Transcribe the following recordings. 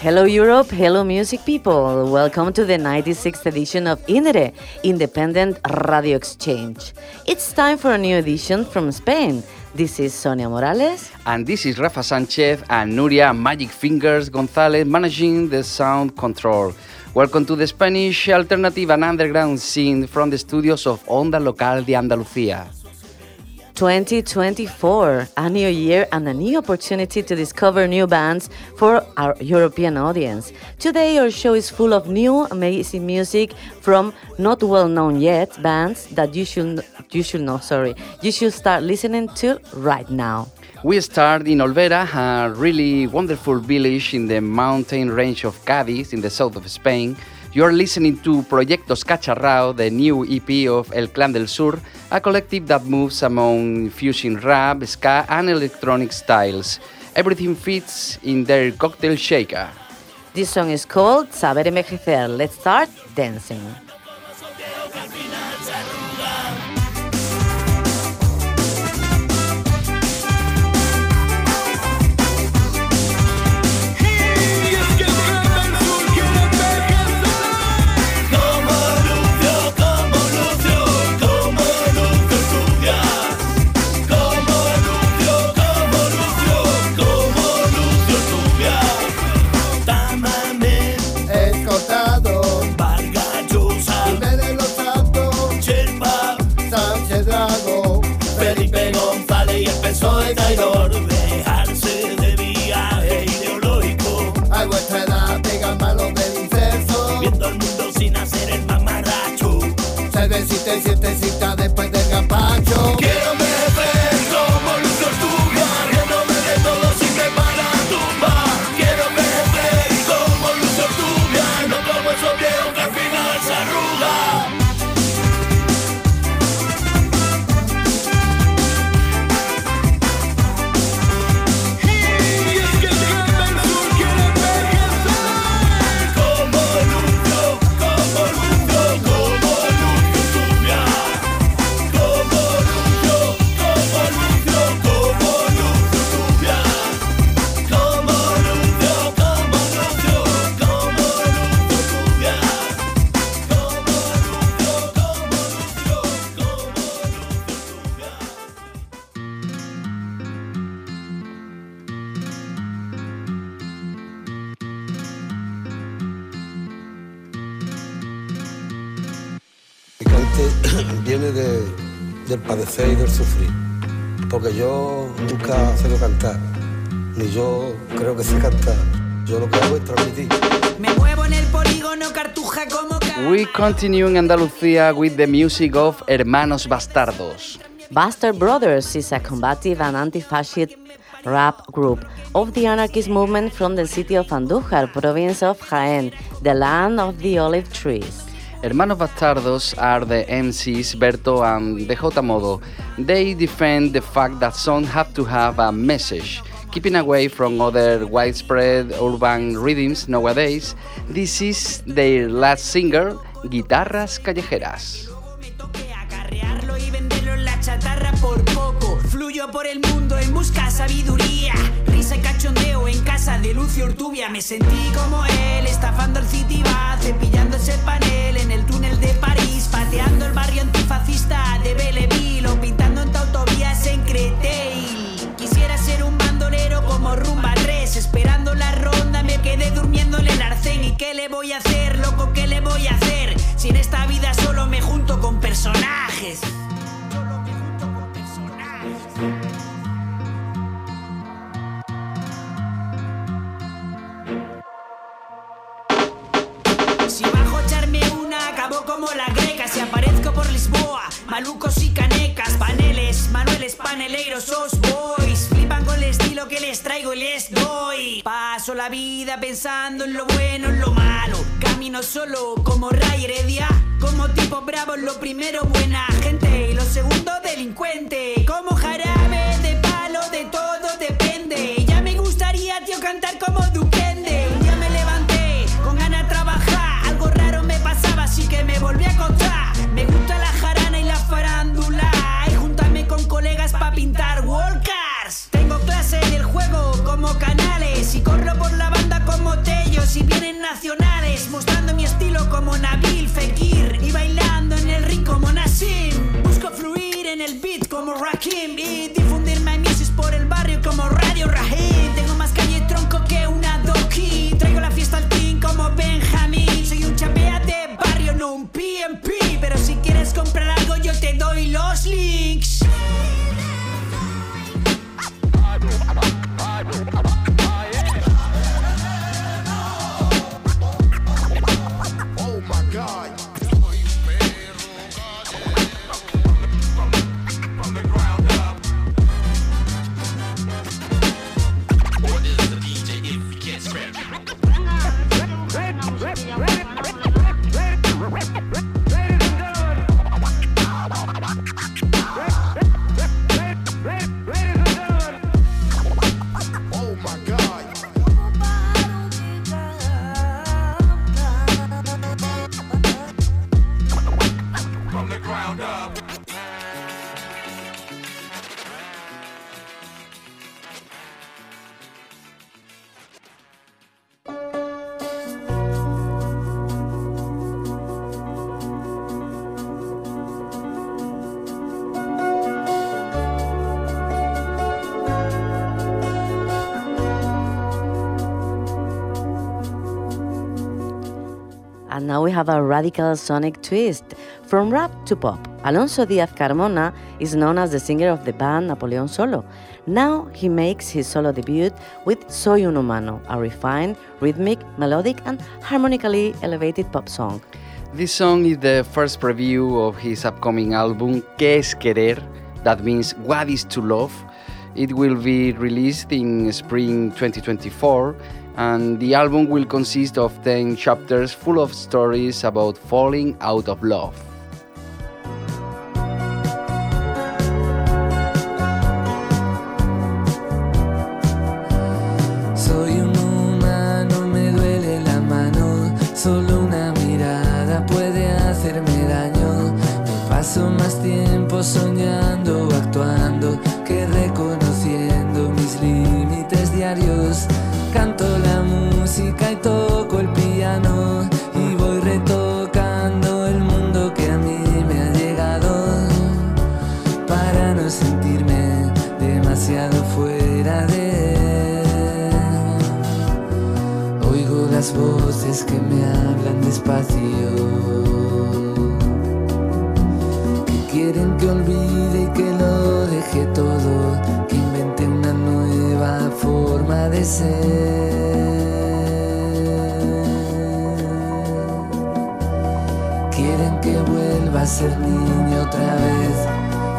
Hello Europe, hello music people. Welcome to the 96th edition of INDIRE, Independent Radio Exchange. It's time for a new edition from Spain. This is Sonia Morales. And this is Rafa Sanchez and Nuria Magic Fingers Gonzalez managing the sound control. Welcome to the Spanish alternative and underground scene from the studios of Onda Local de Andalucía. 2024, a new year and a new opportunity to discover new bands for our European audience. Today, our show is full of new, amazing music from not well known yet bands that you should, you should know, sorry, you should start listening to right now. We start in Olvera, a really wonderful village in the mountain range of Cádiz in the south of Spain. You are listening to Proyectos Cacharrao, the new EP of El Clan del Sur, a collective that moves among fusion rap, ska, and electronic styles. Everything fits in their cocktail shaker. This song is called Saber Envejecer. Let's start dancing. Sufrir. Porque yo nunca sé cantar, ni yo creo que sé cantar. Yo lo que hago es transmitir. Me muevo en el polígono cartuja como We continue in Andalucía with the music of Hermanos Bastardos. Bastard Brothers is a combative and anti-fascist rap group of the anarchist movement from the city of Andújar, province of Jaén, the land of the olive trees. Hermanos Bastardos are the MCs Berto and the J Modo. They defend the fact that songs have to have a message. Keeping away from other widespread urban rhythms nowadays, this is their last single, Guitarras Callejeras. Casa de Lucio Ortubia. Me sentí como él, estafando el City Bus, cepillando ese panel en el túnel de París, pateando el barrio antifascista de Belleville o pintando en autovía quedé durmiendo en el arcén y qué le voy a hacer, loco, ¿qué le voy a hacer? Si en esta vida solo me junto con personajes. Solo me junto con personajes. Como la greca. Si aparezco por Lisboa, malucos y canecas, paneles, manueles, paneleiros, os boys. Flipan con el estilo que les traigo y les doy. Paso la vida pensando en lo bueno, en lo malo. Camino solo como Ray Heredia. Como tipo bravo, lo primero buena gente y lo segundo delincuente. Como jarabe de palo, de todo depende. Ya me gustaría, tío, cantar como Duquende. Volví a contar. We have a radical sonic twist from rap to pop. Alonso Diaz Carmona is known as the singer of the band Napoleon Solo. Now he makes his solo debut with Soy un humano, a refined, rhythmic, melodic, and harmonically elevated pop song. This song is the first preview of his upcoming album, ¿Qué es querer? That means What is to Love. It will be released in spring 2024, and the album will consist of 10 chapters full of stories about falling out of love. Quieren que vuelva a ser niño otra vez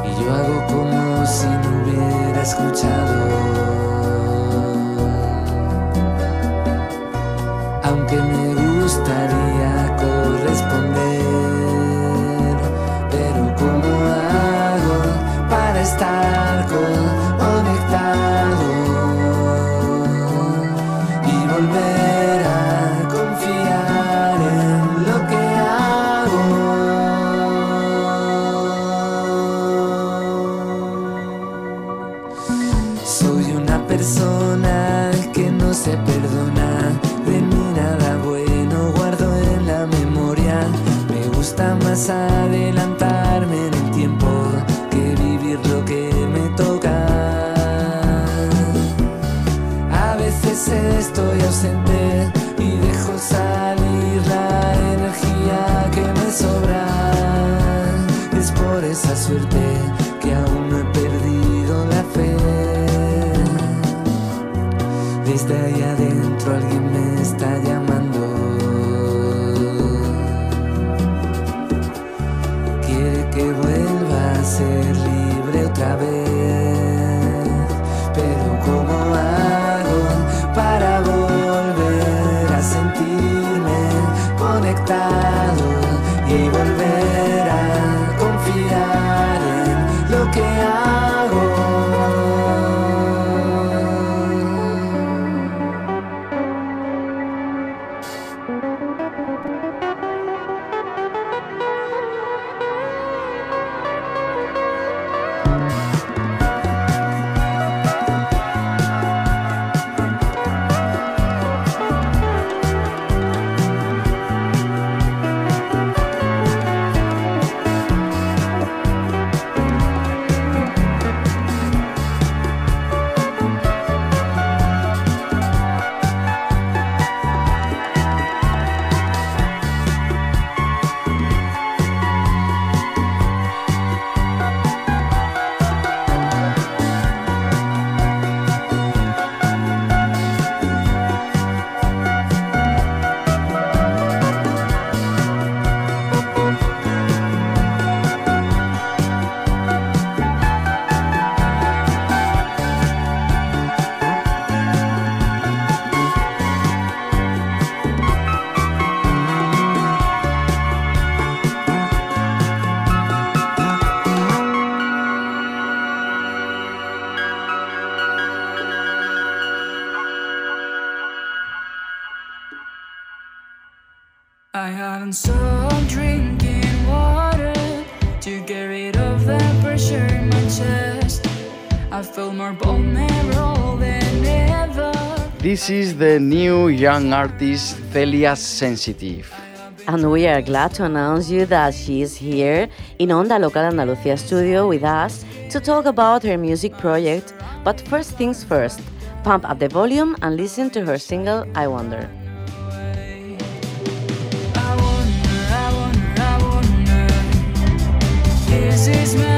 y yo hago como si no hubiera escuchado. se perdona. De mí nada bueno guardo en la memoria. Me gusta más adelantarme en el tiempo que vivir lo que me toca. A veces estoy ausente y dejo salir la energía que me sobra. Es por esa suerte. battle. This is the new young artist Celia Sensitive. And we are glad to announce you that she is here in Onda Local Andalucía studio with us to talk about her music project. But first things first, pump up the volume and listen to her single I Wonder. This my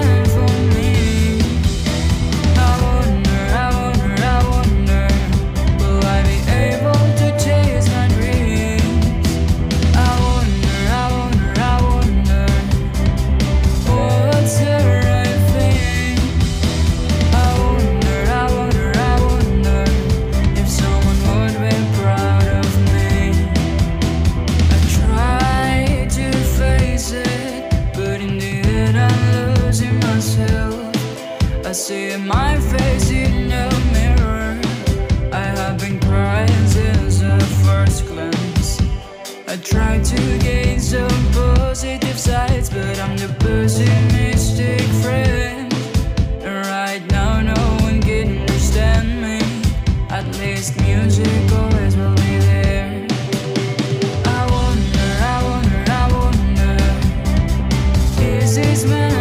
is mine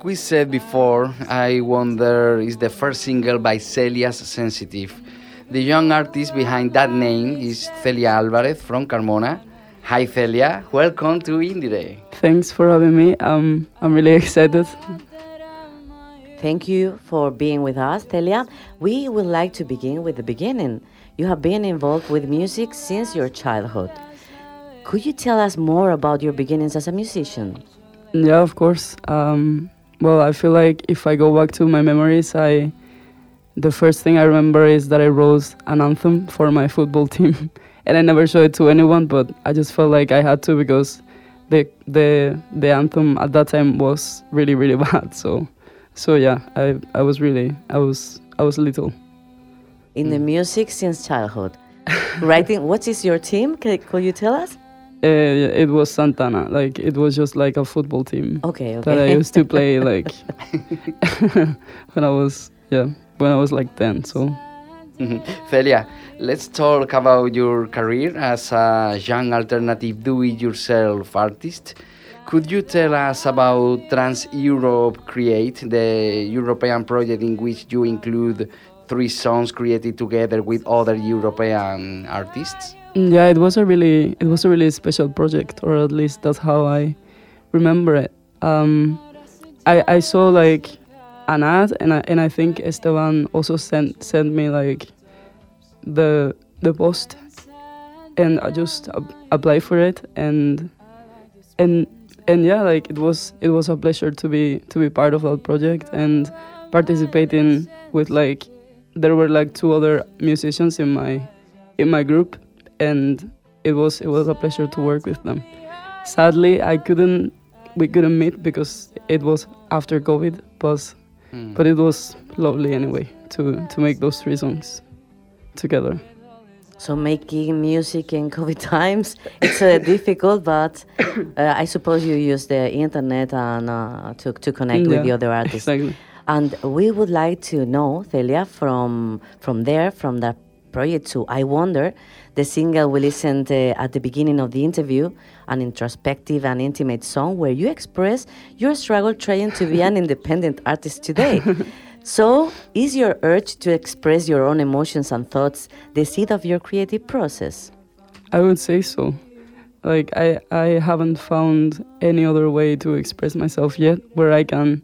As we said before, I Wonder is the first single by Celia's Sensitive. The young artist behind that name is Celia Alvarez from Carmona. Hi Celia, welcome to Indire. Thanks for having me. Um, I'm really excited. Thank you for being with us, Celia. We would like to begin with the beginning. You have been involved with music since your childhood. Could you tell us more about your beginnings as a musician? Yeah, of course. Um, well, I feel like if I go back to my memories, I the first thing I remember is that I wrote an anthem for my football team, and I never showed it to anyone. But I just felt like I had to because the the the anthem at that time was really really bad. So so yeah, I I was really I was I was little. In the mm. music since childhood. Writing, what is your team? Can, could you tell us? Uh, it was Santana. Like it was just like a football team. Okay, That I used to play like when I was yeah when I was like ten. So Mhm. Celia, let's talk about your career as a young alternative do-it-yourself artist. Could you tell us about Trans Europe Create, the European project in which you include three songs created together with other European artists? Yeah, it was a really it was a really special project, or at least that's how I remember it. Um, I I saw like an ad, and I, and I think Esteban also sent sent me like the the post, and I just ap- applied for it, and and and yeah, like it was it was a pleasure to be to be part of that project and participating with like there were like two other musicians in my in my group and it was it was a pleasure to work with them sadly i couldn't we couldn't meet because it was after covid but Hmm. but it was lovely anyway to to make those three songs together So making music in COVID times, it's uh, difficult, but uh, I suppose you use the internet and uh, to to connect with the other artists. exactly. And we would like to know, Celia, from from there, from that project to I Wonder, the single we listened uh, at the beginning of the interview, an introspective and intimate song where you express your struggle trying to be an independent artist today. So, is your urge to express your own emotions and thoughts the seed of your creative process? I would say so. Like I I haven't found any other way to express myself yet where I can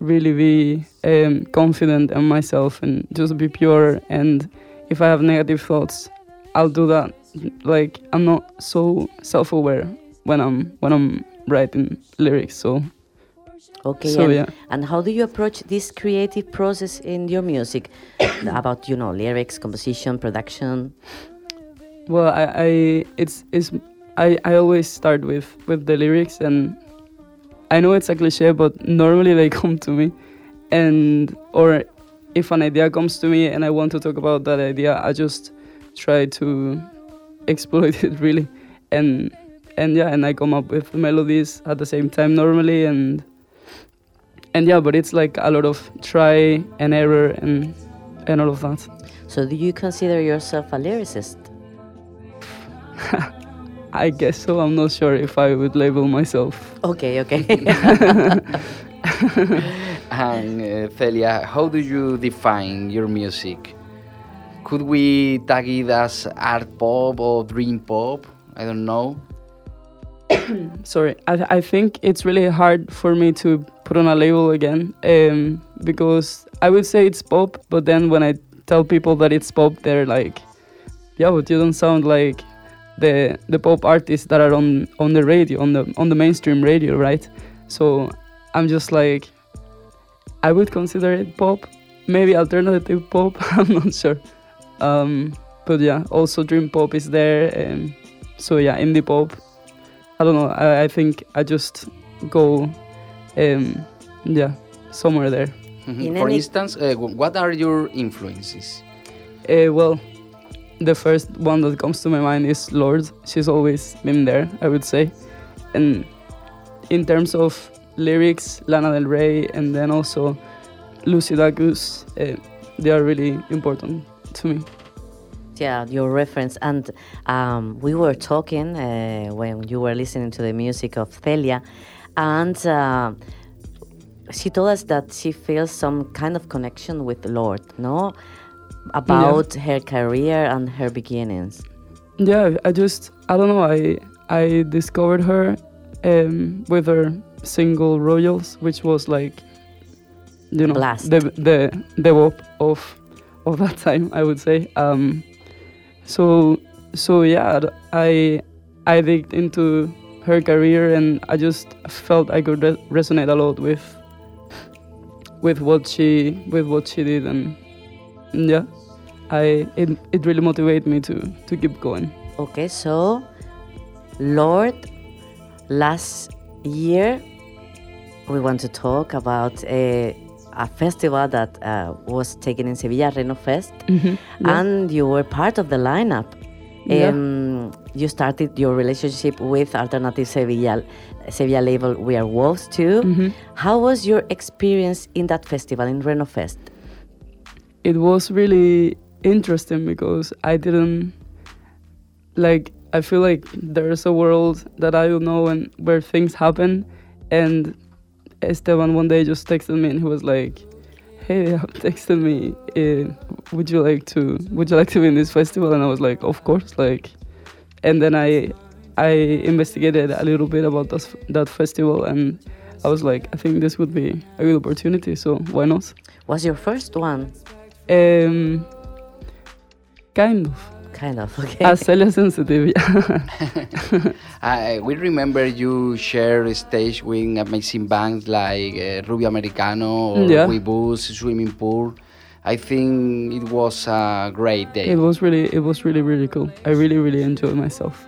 really be um, confident in myself and just be pure. And if I have negative thoughts, I'll do that. Like I'm not so self-aware when I'm when I'm writing lyrics. So Okay, So, and, yeah. and how do you approach this creative process in your music? About you know lyrics, composition, production. Well, I, I it's it's I, I always start with with the lyrics and I know it's a cliche, but normally they come to me, and or if an idea comes to me and I want to talk about that idea, I just try to exploit it really, and and yeah, and I come up with melodies at the same time normally, and and yeah, but it's like a lot of try and error and and all of that. So, do you consider yourself a lyricist? I guess so. I'm not sure if I would label myself. Okay, okay. And uh, Celia, how do you define your music? Could we tag it as art pop or dream pop? I don't know. Sorry, I, I think it's really hard for me to put on a label again um, because I would say it's pop, but then when I tell people that it's pop, they're like, "Yeah, but you don't sound like the the pop artists that are on on the radio, on the on the mainstream radio, right?" So I'm just like, I would consider it pop, maybe alternative pop. I'm not sure, um, but yeah, also dream pop is there. Um, so yeah, indie pop. I don't know. I, I think I just go, um, yeah, somewhere there. Mhm. In For any- instance, uh, what are your influences? Uh, well, the first one that comes to my mind is Lorde. She's always been there, I would say. And in terms of lyrics, Lana Del Rey, and then also Lucy Dacus, uh, they are really important to me. Yeah, your reference. And um, we were talking uh, when you were listening to the music of Celia, and uh, she told us that she feels some kind of connection with Lorde, no? About her career and her beginnings. Yeah, I just I don't know. I I discovered her um, with her single Royals, which was like you know Blast. the the the wop of of that time. I would say. Um, so so yeah, I I digged into her career and I just felt I could re- resonate a lot with with what she with what she did and yeah I it, it really motivated me to to keep going. Okay, so Lorde, last year we want to talk about a, a festival that uh, was taken in Sevilla, Reno Fest, Mhm, yeah. and you were part of the lineup. Yeah. Um, you started your relationship with Alternative Sevilla, Sevilla label We Are Wolves too. Mhm. How was your experience in that festival in Reno Fest? It was really interesting because I didn't like I feel like there's a world that I don't know and where things happen and Esteban one day just texted me and he was like hey texted me uh, would you like to would you like to be in this festival? And I was like of course like and then I I investigated a little bit about that that festival and I was like I think this would be a good opportunity so why not? Was your first one? um kind of Kind of, okay. as Celia sensitive yeah. I, we remember you share stage with amazing bands like uh, Rubio Americano or Yeah. We Boost, Swimming Pool. I think it was a great day. It was really, it was really, really cool. I really, really enjoyed myself.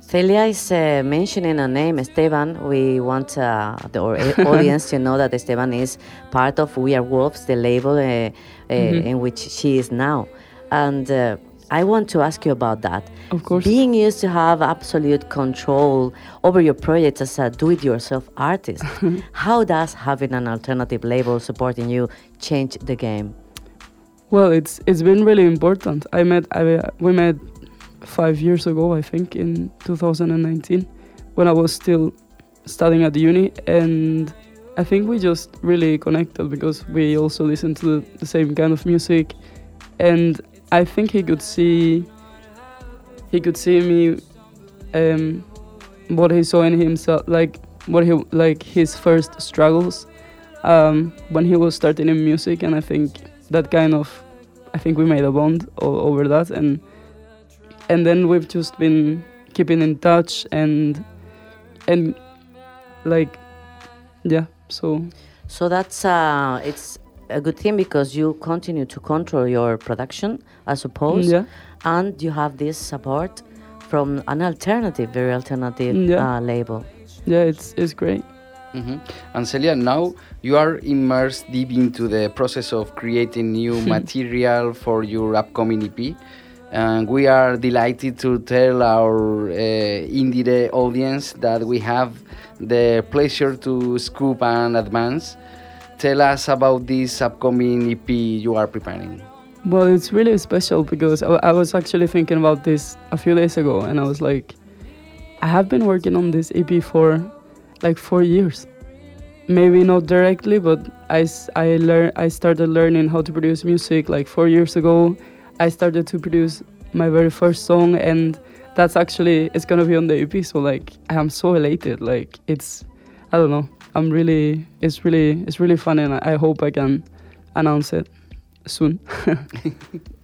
Celia is uh, mentioning a name, Esteban. We want uh, the or- audience to know that Esteban is part of We Are Wolves, the label uh, uh, Mhm. in which she is now. And uh, I want to ask you about that. Of course. Being used to have absolute control over your projects as a do it yourself artist, how does having an alternative label supporting you change the game? Well, it's it's been really important. I met I, we met five years ago, I think, in 2019, when I was still studying at the uni, and I think we just really connected because we also listened to the, the same kind of music, and I think he could see he could see me um, what he saw in himself, like what he like his first struggles um, when he was starting in music, and I think that kind of I think we made a bond over that, and and then we've just been keeping in touch and and like yeah, so. So that's uh, it's a good thing because you continue to control your production, I suppose, Yeah. and you have this support from an alternative, very alternative Yeah. uh, label. yeah, it's it's great. Mhm. And Celia, now you are immersed deep into the process of creating new material for your upcoming EP. And we are delighted to tell our uh, indie audience that we have the pleasure to scoop and advance. Tell us about this upcoming EP you are preparing. Well, it's really special because I, I was actually thinking about this a few days ago, and I was like, I have been working on this EP for like four years. Maybe not directly, but I, I, learn, I started learning how to produce music like four years ago. I started to produce my very first song, and that's actually it's gonna be on the EP. So like, I am so elated. Like it's, I don't know. I'm really, it's really, it's really fun, and I hope I can announce it soon.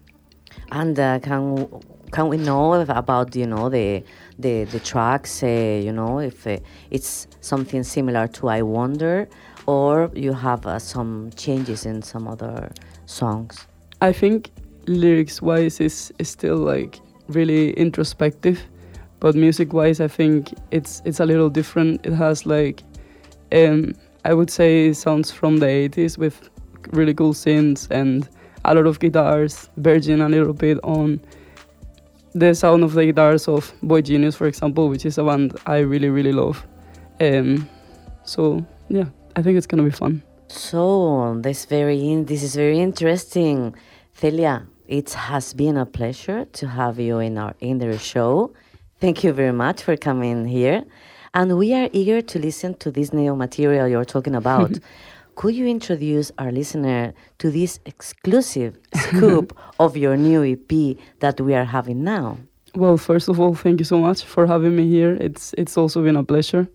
And uh, can can we know about you know the the the tracks? Uh, you know if uh, it's something similar to I Wonder, or you have uh, some changes in some other songs. I think lyrics wise is, is still like really introspective, but music wise I think it's it's a little different. It has like um I would say sounds from the 80s with really cool synths and a lot of guitars, verging a little bit on the sound of the guitars of boygenius, for example, which is a band I really really love. Um, so yeah, I think it's gonna be fun. So this very this is very interesting. Celia, It has been a pleasure to have you in our in the show. Thank you very much for coming here. And we are eager to listen to this new material you're talking about. Could you introduce our listener to this exclusive scoop of your new EP that we are having now? Well, first of all, thank you so much for having me here. It's it's also been a pleasure,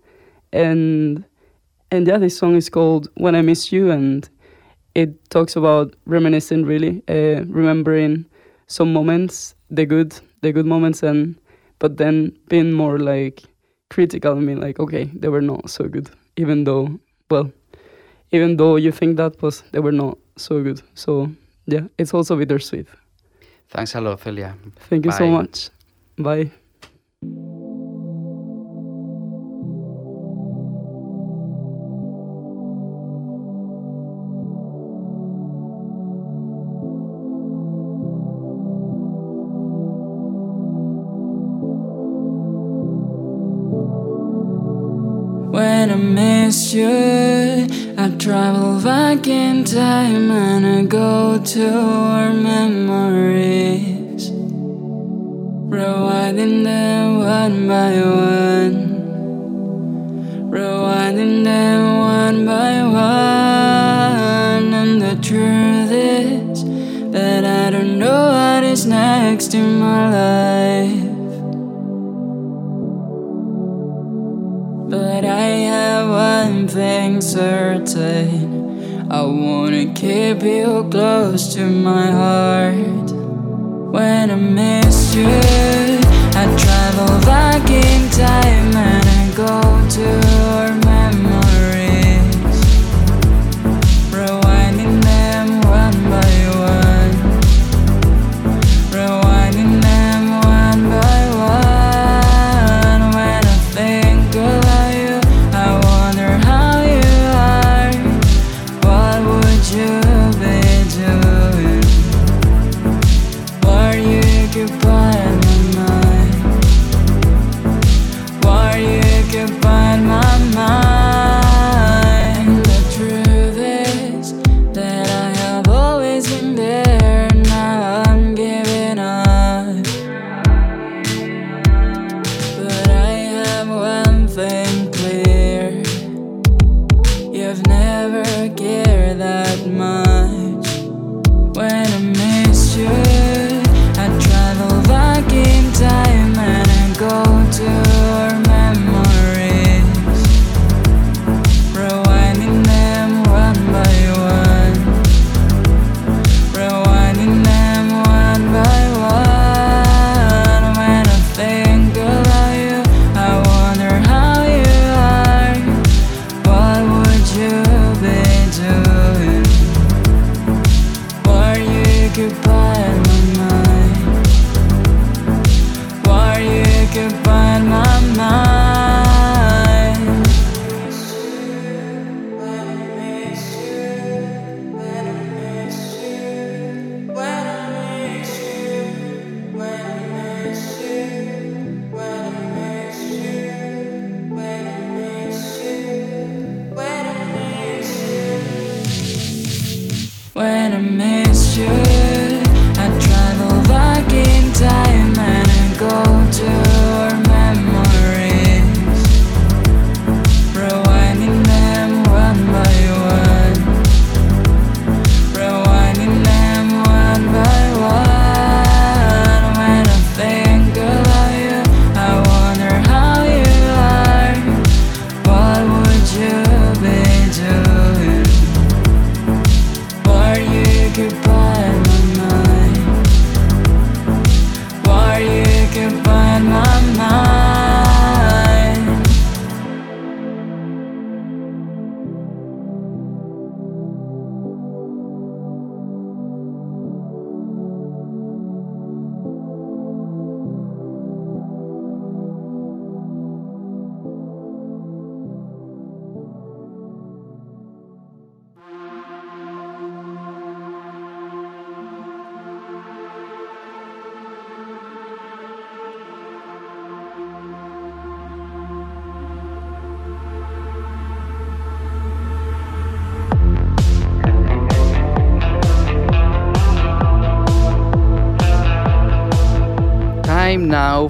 and and yeah, this song is called "When I Miss You," and it talks about reminiscing, really, uh, remembering some moments, the good, the good moments, and but then being more like critical. I mean, like, okay, they were not so good, even though, well, even though you think that, was, they were not so good. So yeah, it's also bittersweet. Thanks a lot, Celia. Thank you so much. Bye. You, I travel back in time and I go to our memories, rewinding them one by one, rewinding them one by one. And the truth is that I don't know what is next in my life. Thing certain. I wanna keep you close to my heart. When I miss you, I travel back in time and I go to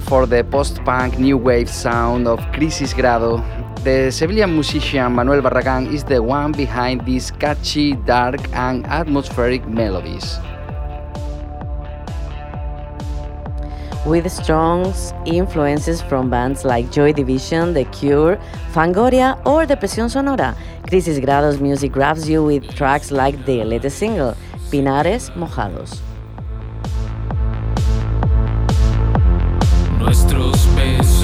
for the post-punk new wave sound of Crisis Grado. The Sevillian musician Manuel Barragan is the one behind these catchy, dark, and atmospheric melodies. with strong influences from bands like Joy Division, The Cure, Fangoria, or Depresión Sonora. Crisis Grado's music grabs you with tracks like the latest single, Pinares Mojados. Nuestros besos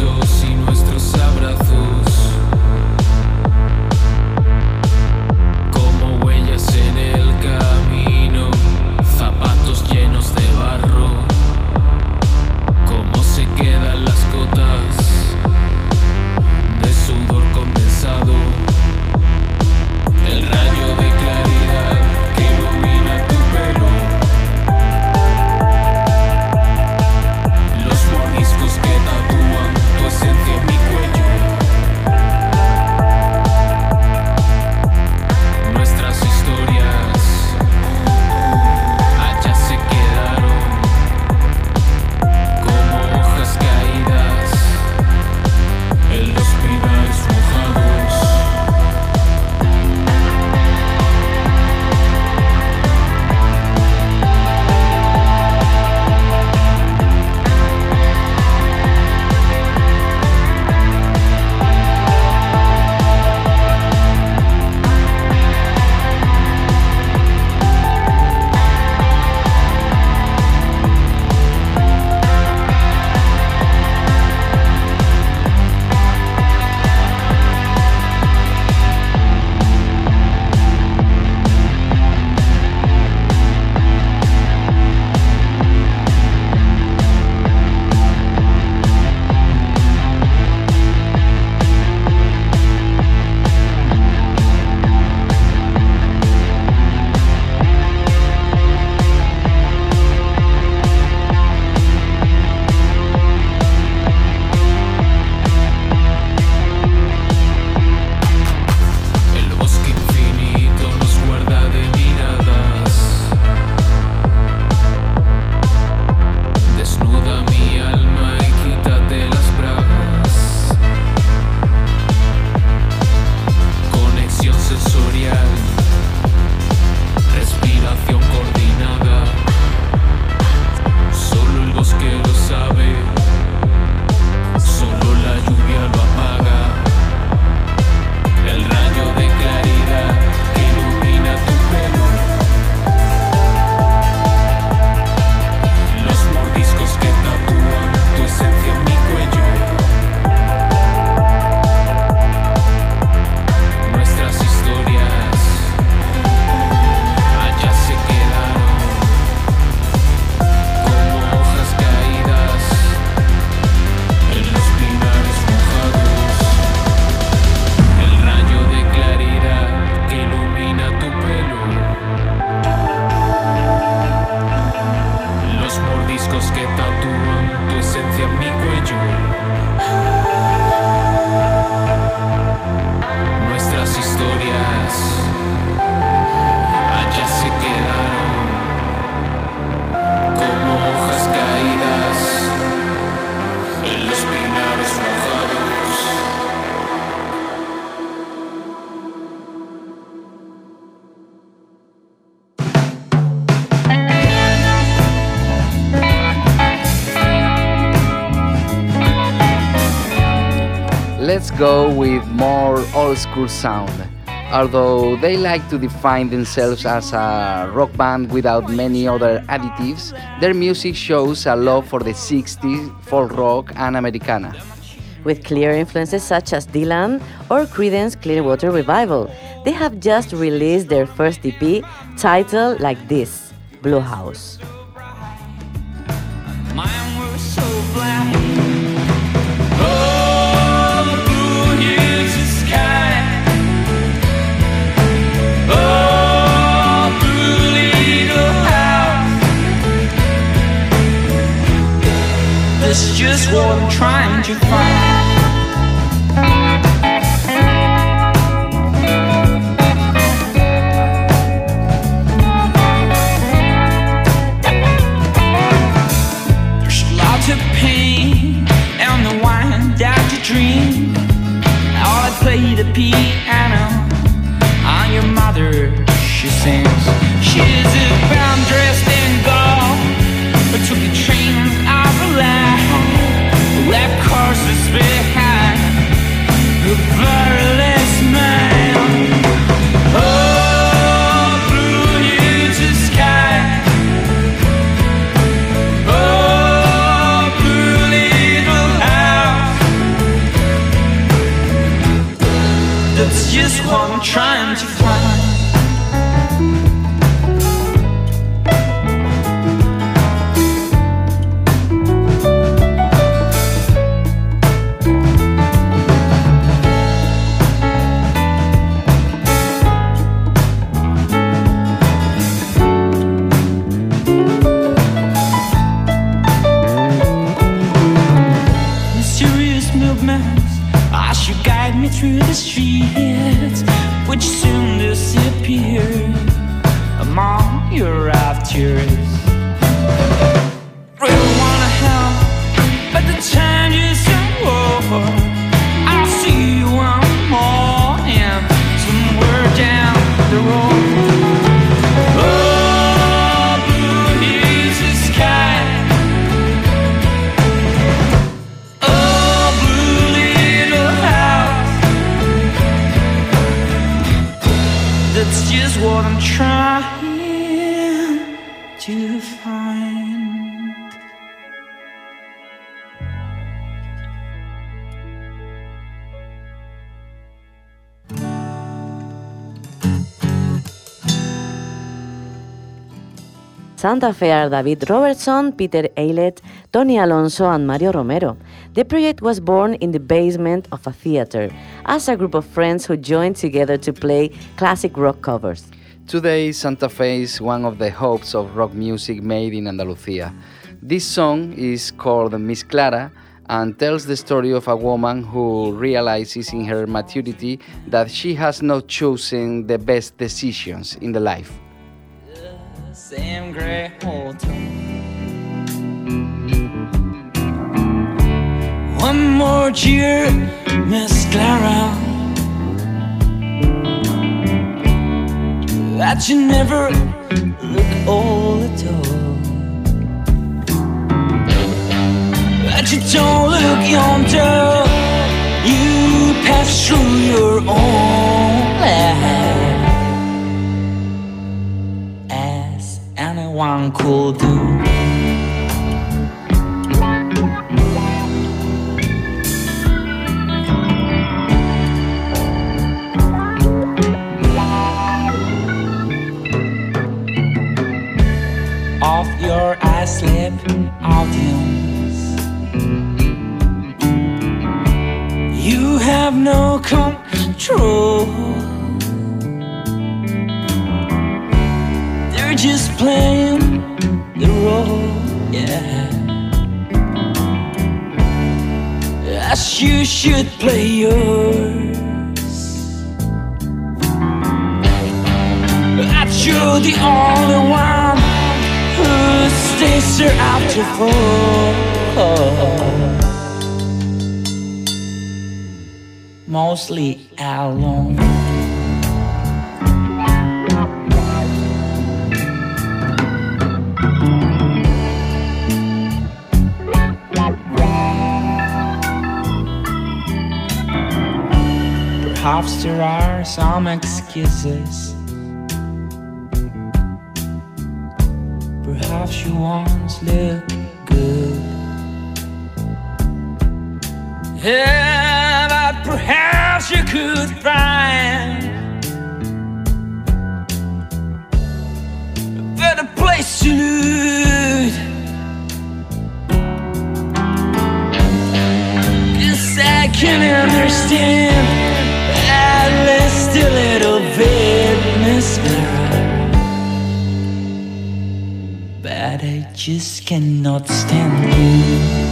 Solo el bosque lo sabe, sound. Although they like to define themselves as a rock band without many other additives, their music shows a love for the 60s, folk rock, and Americana. with clear influences such as Dylan or Creedence Clearwater Revival. They have just released their first EP titled like this Blue House. Just what I'm trying to find. That's just what I'm trying to Santa Fe are David Robertson, Peter Eilert, Tony Alonso, and Mario Romero. The project was born in the basement of a theater as a group of friends who joined together to play classic rock covers. Today, Santa Fe is one of the hopes of rock music made in Andalusia. This song is called Miss Clara and tells the story of a woman who realizes in her maturity that she has not chosen the best decisions in the life. Hotel. One more cheer, Miss Clara. That you never look old at all. That you don't look yonder. You pass through your own life anyone could do. Off your eyes slip audience. You have no control. They're just playing the role, yeah. As you should play yours. That you're the only one who stays there after four. Mostly alone. Perhaps there are some excuses. Perhaps you once looked good. Yeah, but perhaps you could find a better place to loot. Yes, I can understand at a little bit, Miss. But I just cannot stand you.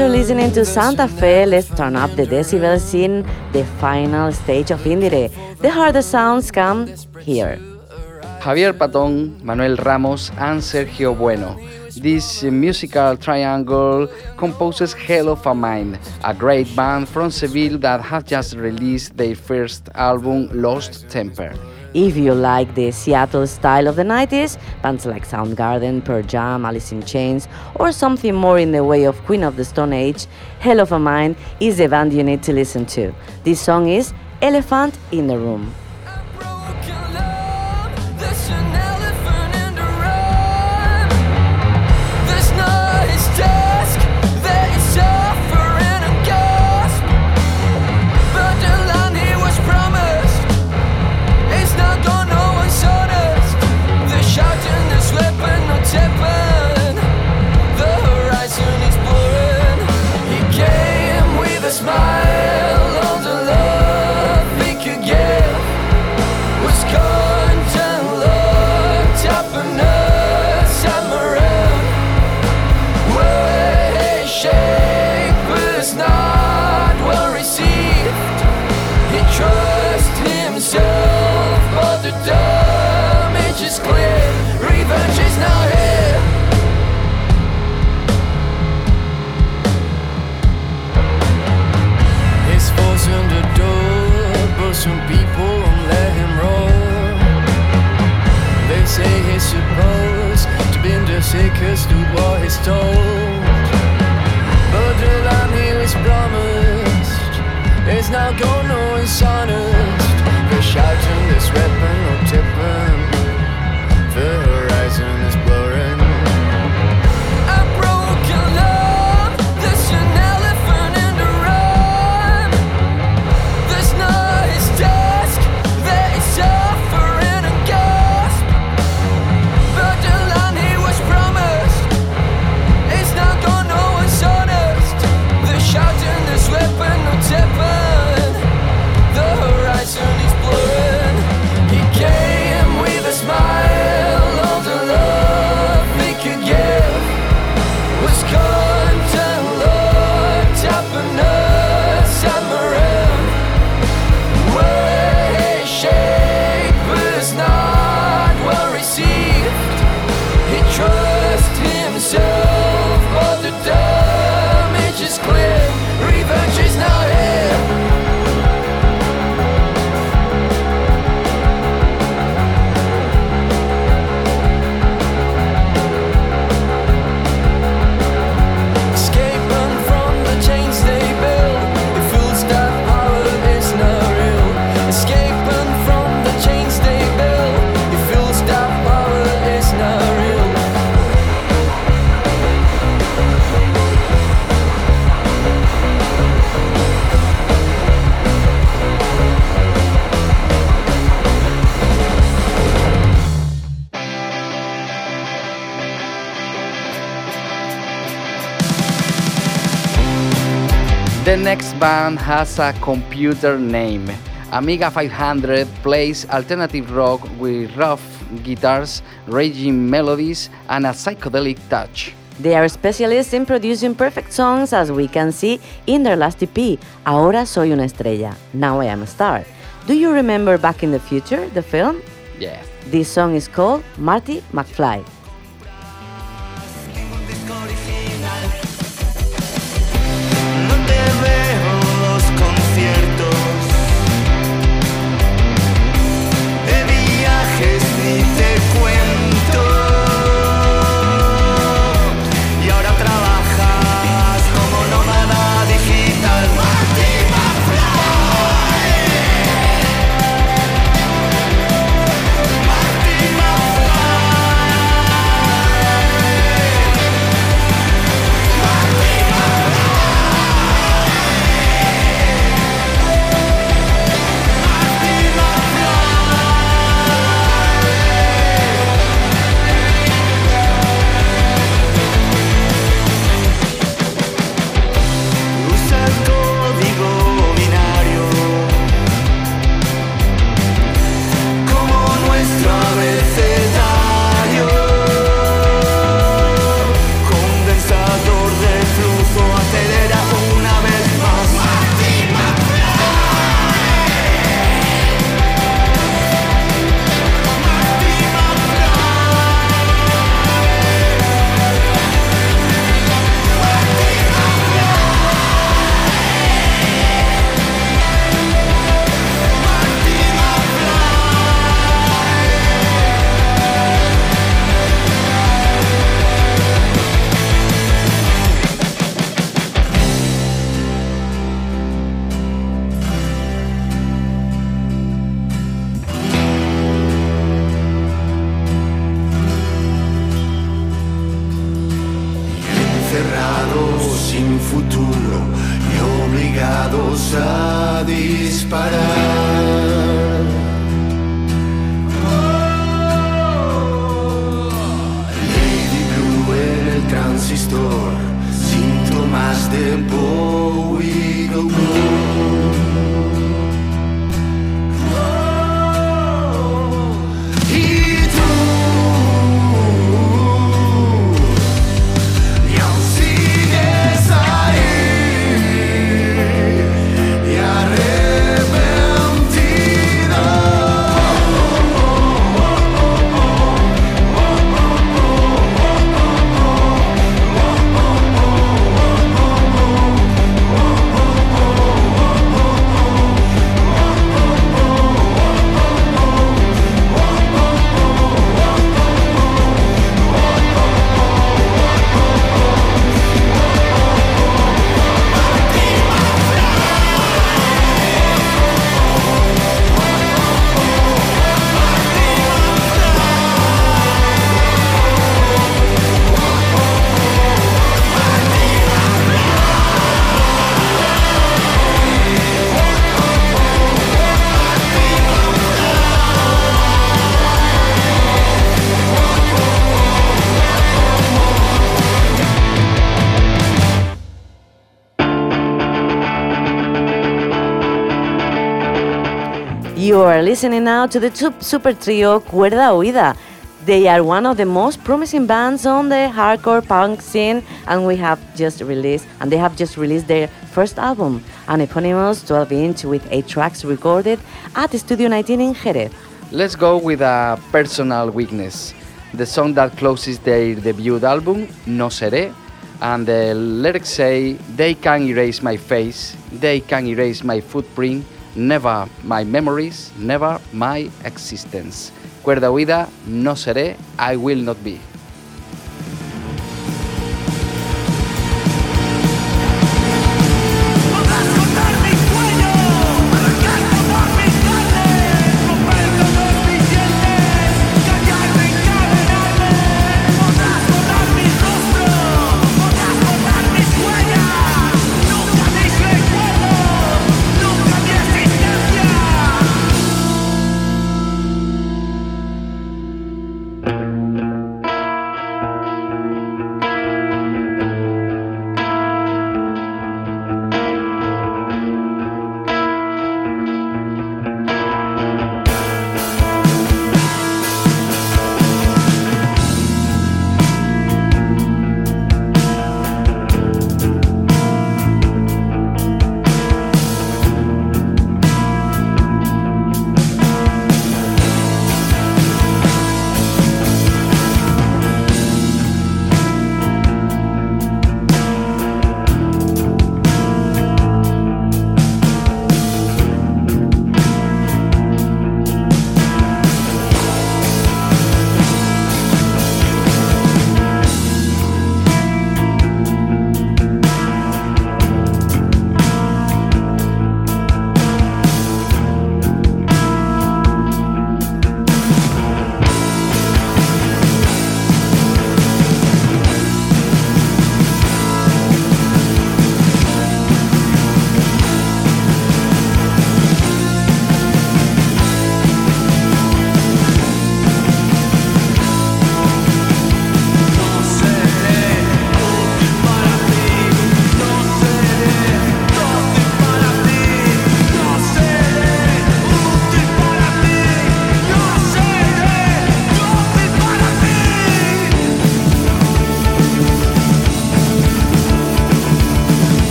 After listening to Santa Fe, let's turn up the decibels in the final stage of Indire. The hardest sounds come here. Javier Patón, Manuel Ramos, and Sergio Bueno. This musical triangle composes Hell of a Mind, a great band from Seville that have just released their first album, Lost Temper. If you like the Seattle style of the 90s, bands like Soundgarden, Pearl Jam, Alice in Chains, or something more in the way of Queen of the Stone Age, Hell of a Mind is the band you need to listen to. This song is Elephant in the Room. But the land he was promised is now gone, no one's honest. They're shouting, this weapon band has a computer name. Amiga 500 plays alternative rock with rough guitars, raging melodies, and a psychedelic touch. They are specialists in producing perfect songs as we can see in their last EP, Ahora soy una estrella, Now I am a star. Do you remember Back in the Future, the film? Yeah. This song is called Marty McFly. Listening now to the super trio Cuerda Oída. They are one of the most promising bands on the hardcore punk scene, and we have just released, and they have just released their first album, an eponymous 12-inch with eight tracks recorded at Studio 19 in Jerez. Let's go with a personal weakness. The song that closes their debut album, No Seré, and the lyrics say, They can erase my face, they can erase my footprint, never my memories, never my existence. Cuerda huida, no seré, I will not be.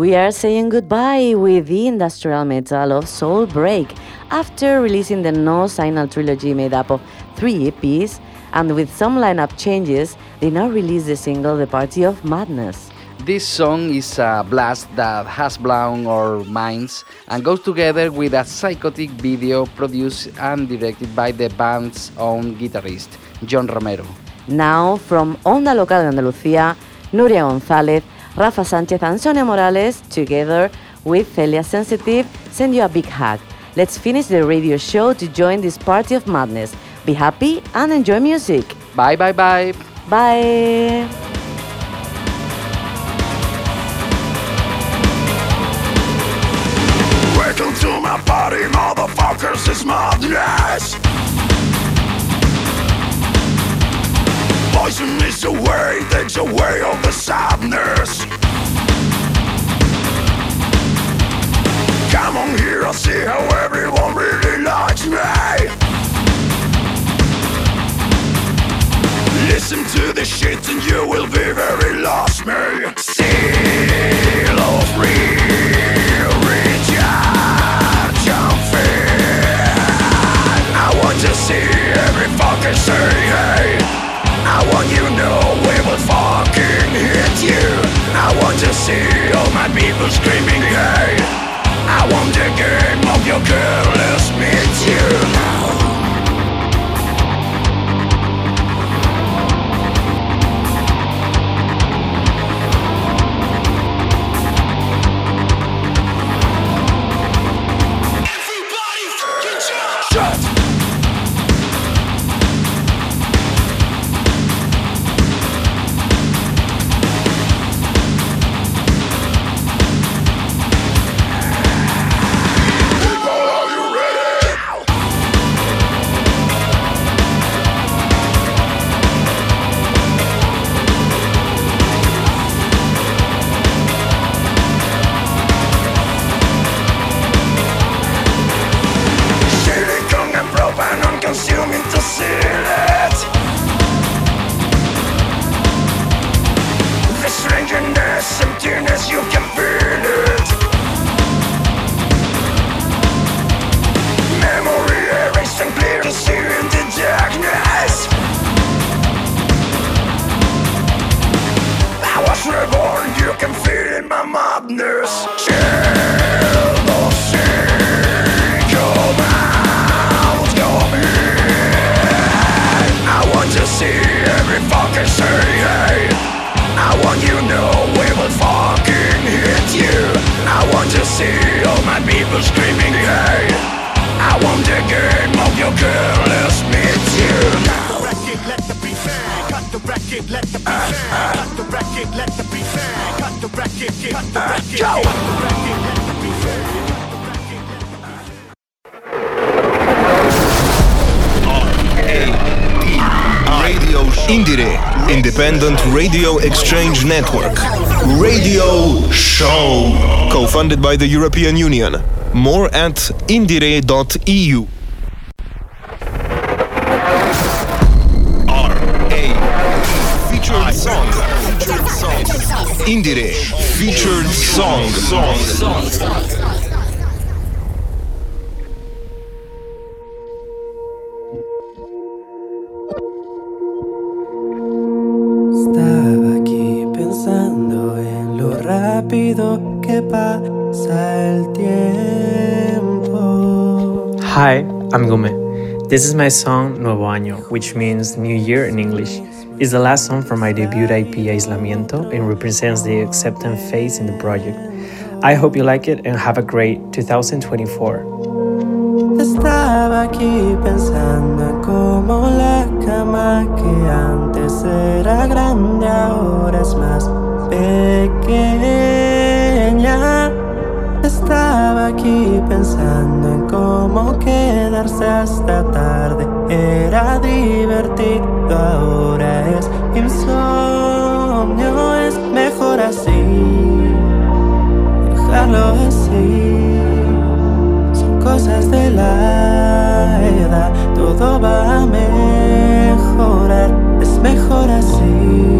We are saying goodbye with the industrial metal of Soul Break. After releasing the No Signal trilogy made up of three EPs, and with some lineup changes, they now release the single The Party of Madness. This song is a blast that has blown our minds and goes together with a psychotic video produced and directed by the band's own guitarist, John Romero. Now, from Onda Local de Andalucía, Nuria González, Rafa Sánchez, and Sonia Morales, together with Celia Sensitive, send you a big hug. Let's finish the radio show to join this party of madness. Be happy and enjoy music. Bye, bye, bye. Bye. Welcome to my party, motherfuckers, it's madness Poison is the way, takes away all the sadness. Come on here, I'll see how everyone really likes me. Listen to the shit and you will be very lost, me. Seal of I want to see every fucking say hey I want you to know we will fucking hit you. I want to see all my people screaming hey! I want the game of your careless meet you Exchange Network. Radio Show. Co funded by the European Union. More at indire.eu. Featured song. Featured song. Indire. Featured song. Estaba This is my song Nuevo Año, which means New Year in English. It's the last song from my debut EP Aislamiento and represents the acceptance phase in the project. I hope you like it and have a great 2024. Estaba aquí pensando en cómo la cama que antes era grande ahora es más pequeña. Estaba aquí pensando en cómo quedarse hasta tarde. Era divertido, ahora es insomnio, es mejor así, dejarlo así. Son cosas de la edad, todo va a mejorar, es mejor así,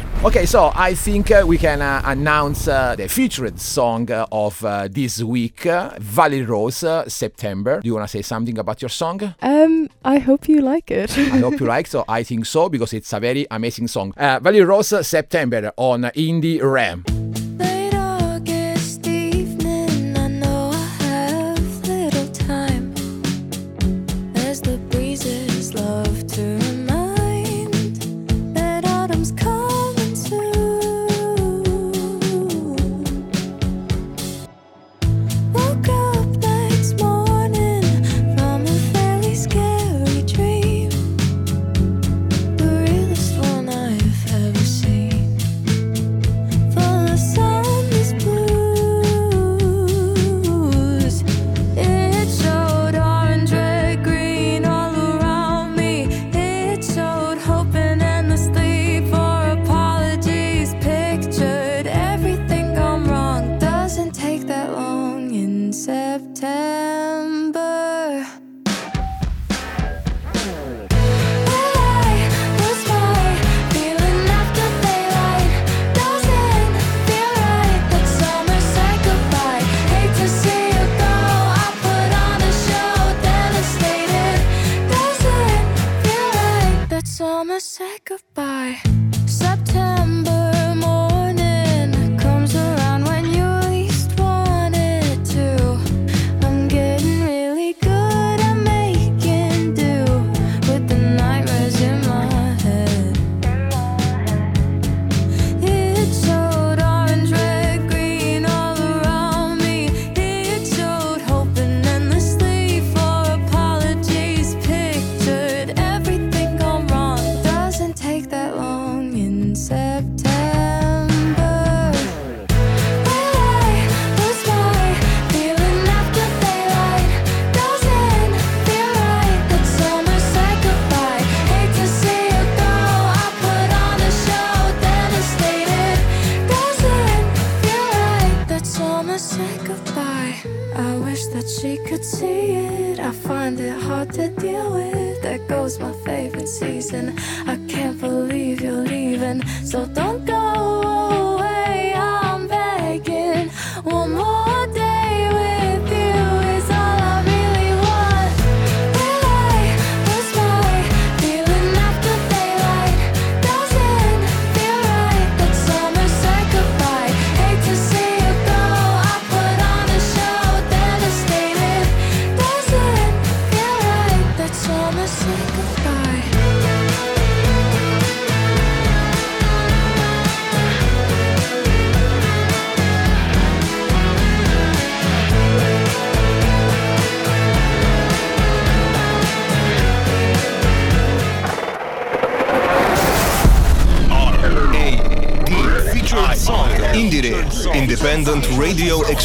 Okay, so I think uh, we can uh, announce uh, the featured song uh, of uh, this week, uh, Valley Rose, September. Do you want to say something about your song? Um, I hope you like it. I hope you like. So I think so because it's a very amazing song. Valley Rose, September on Indie Ram.